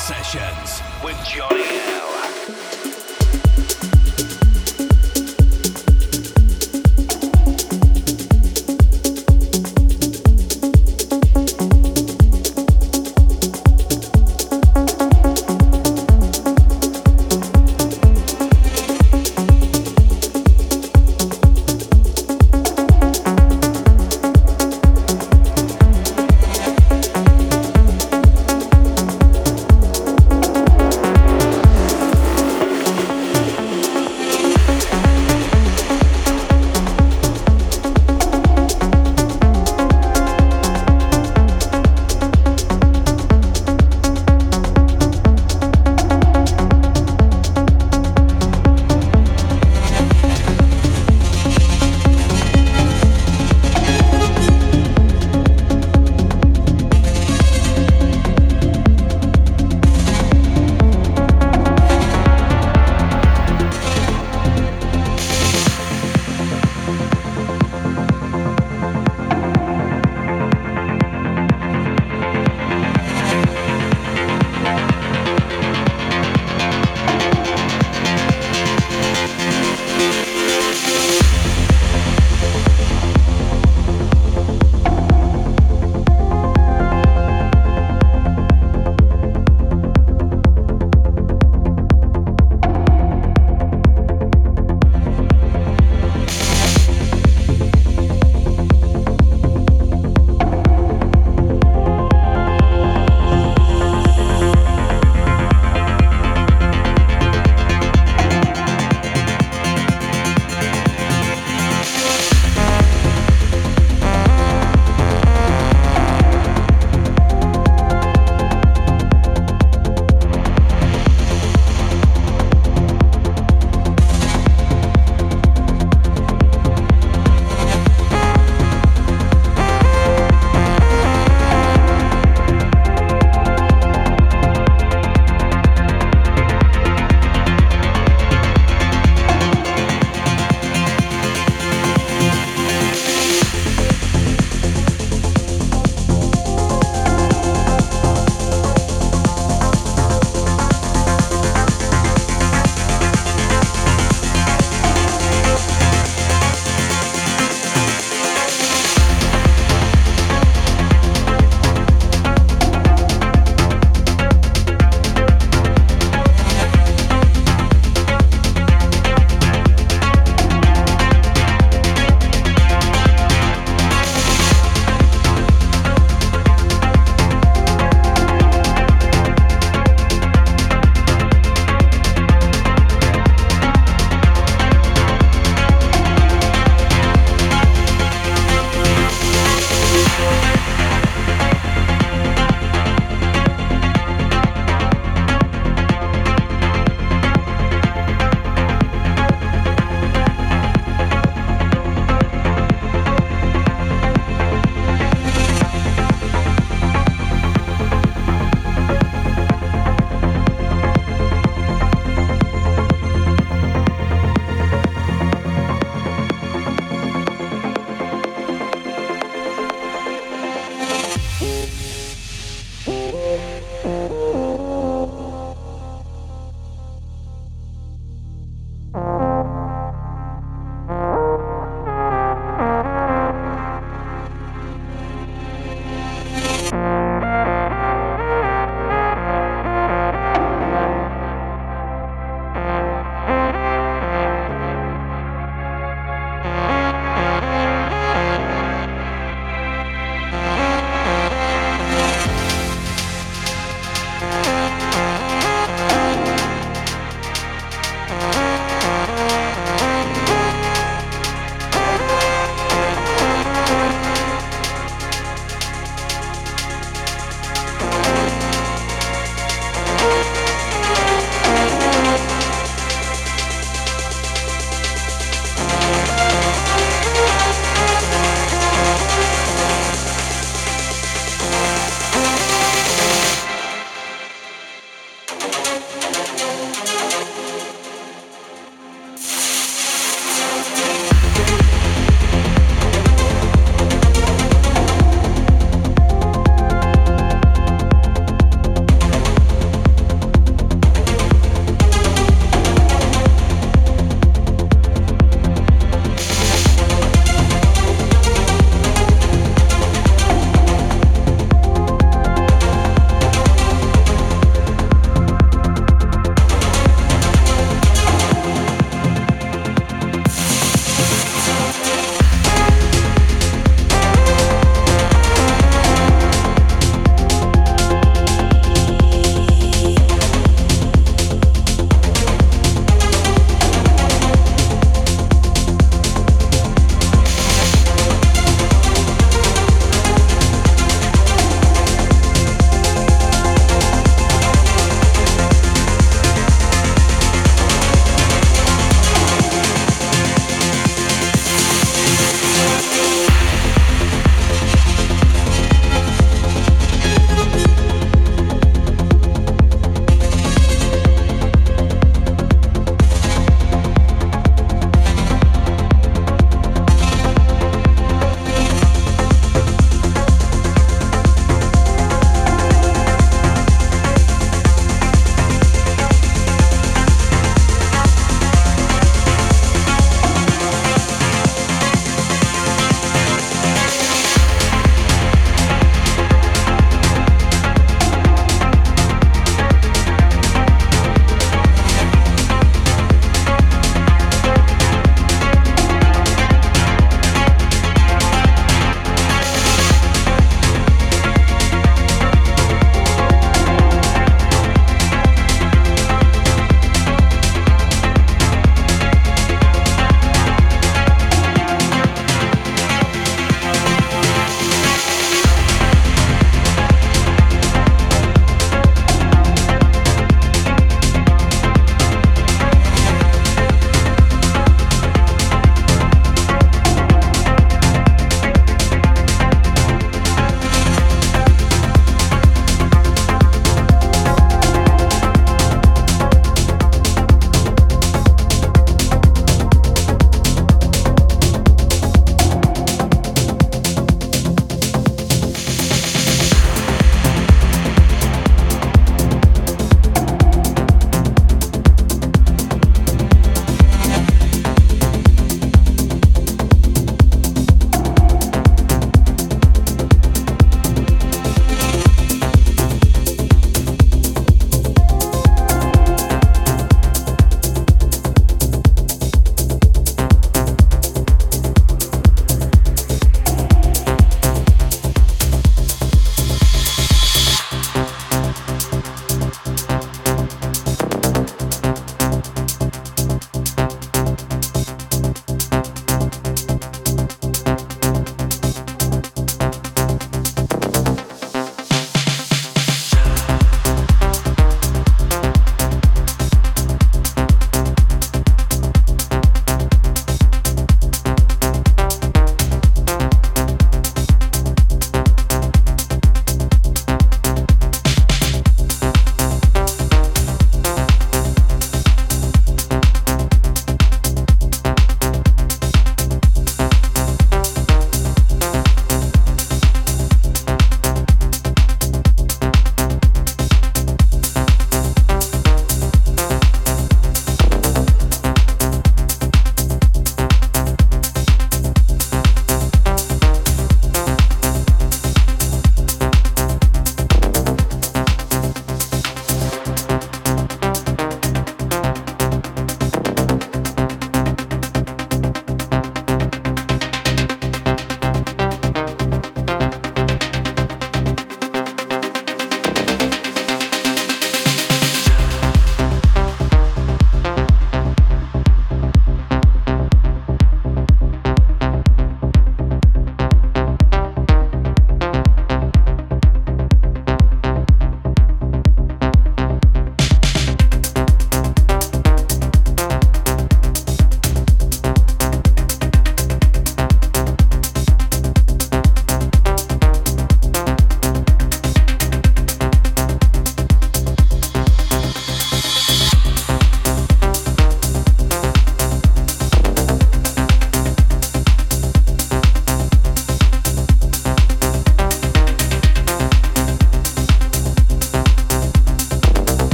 Sessions with Johnny L.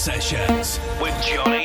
Sessions with Johnny.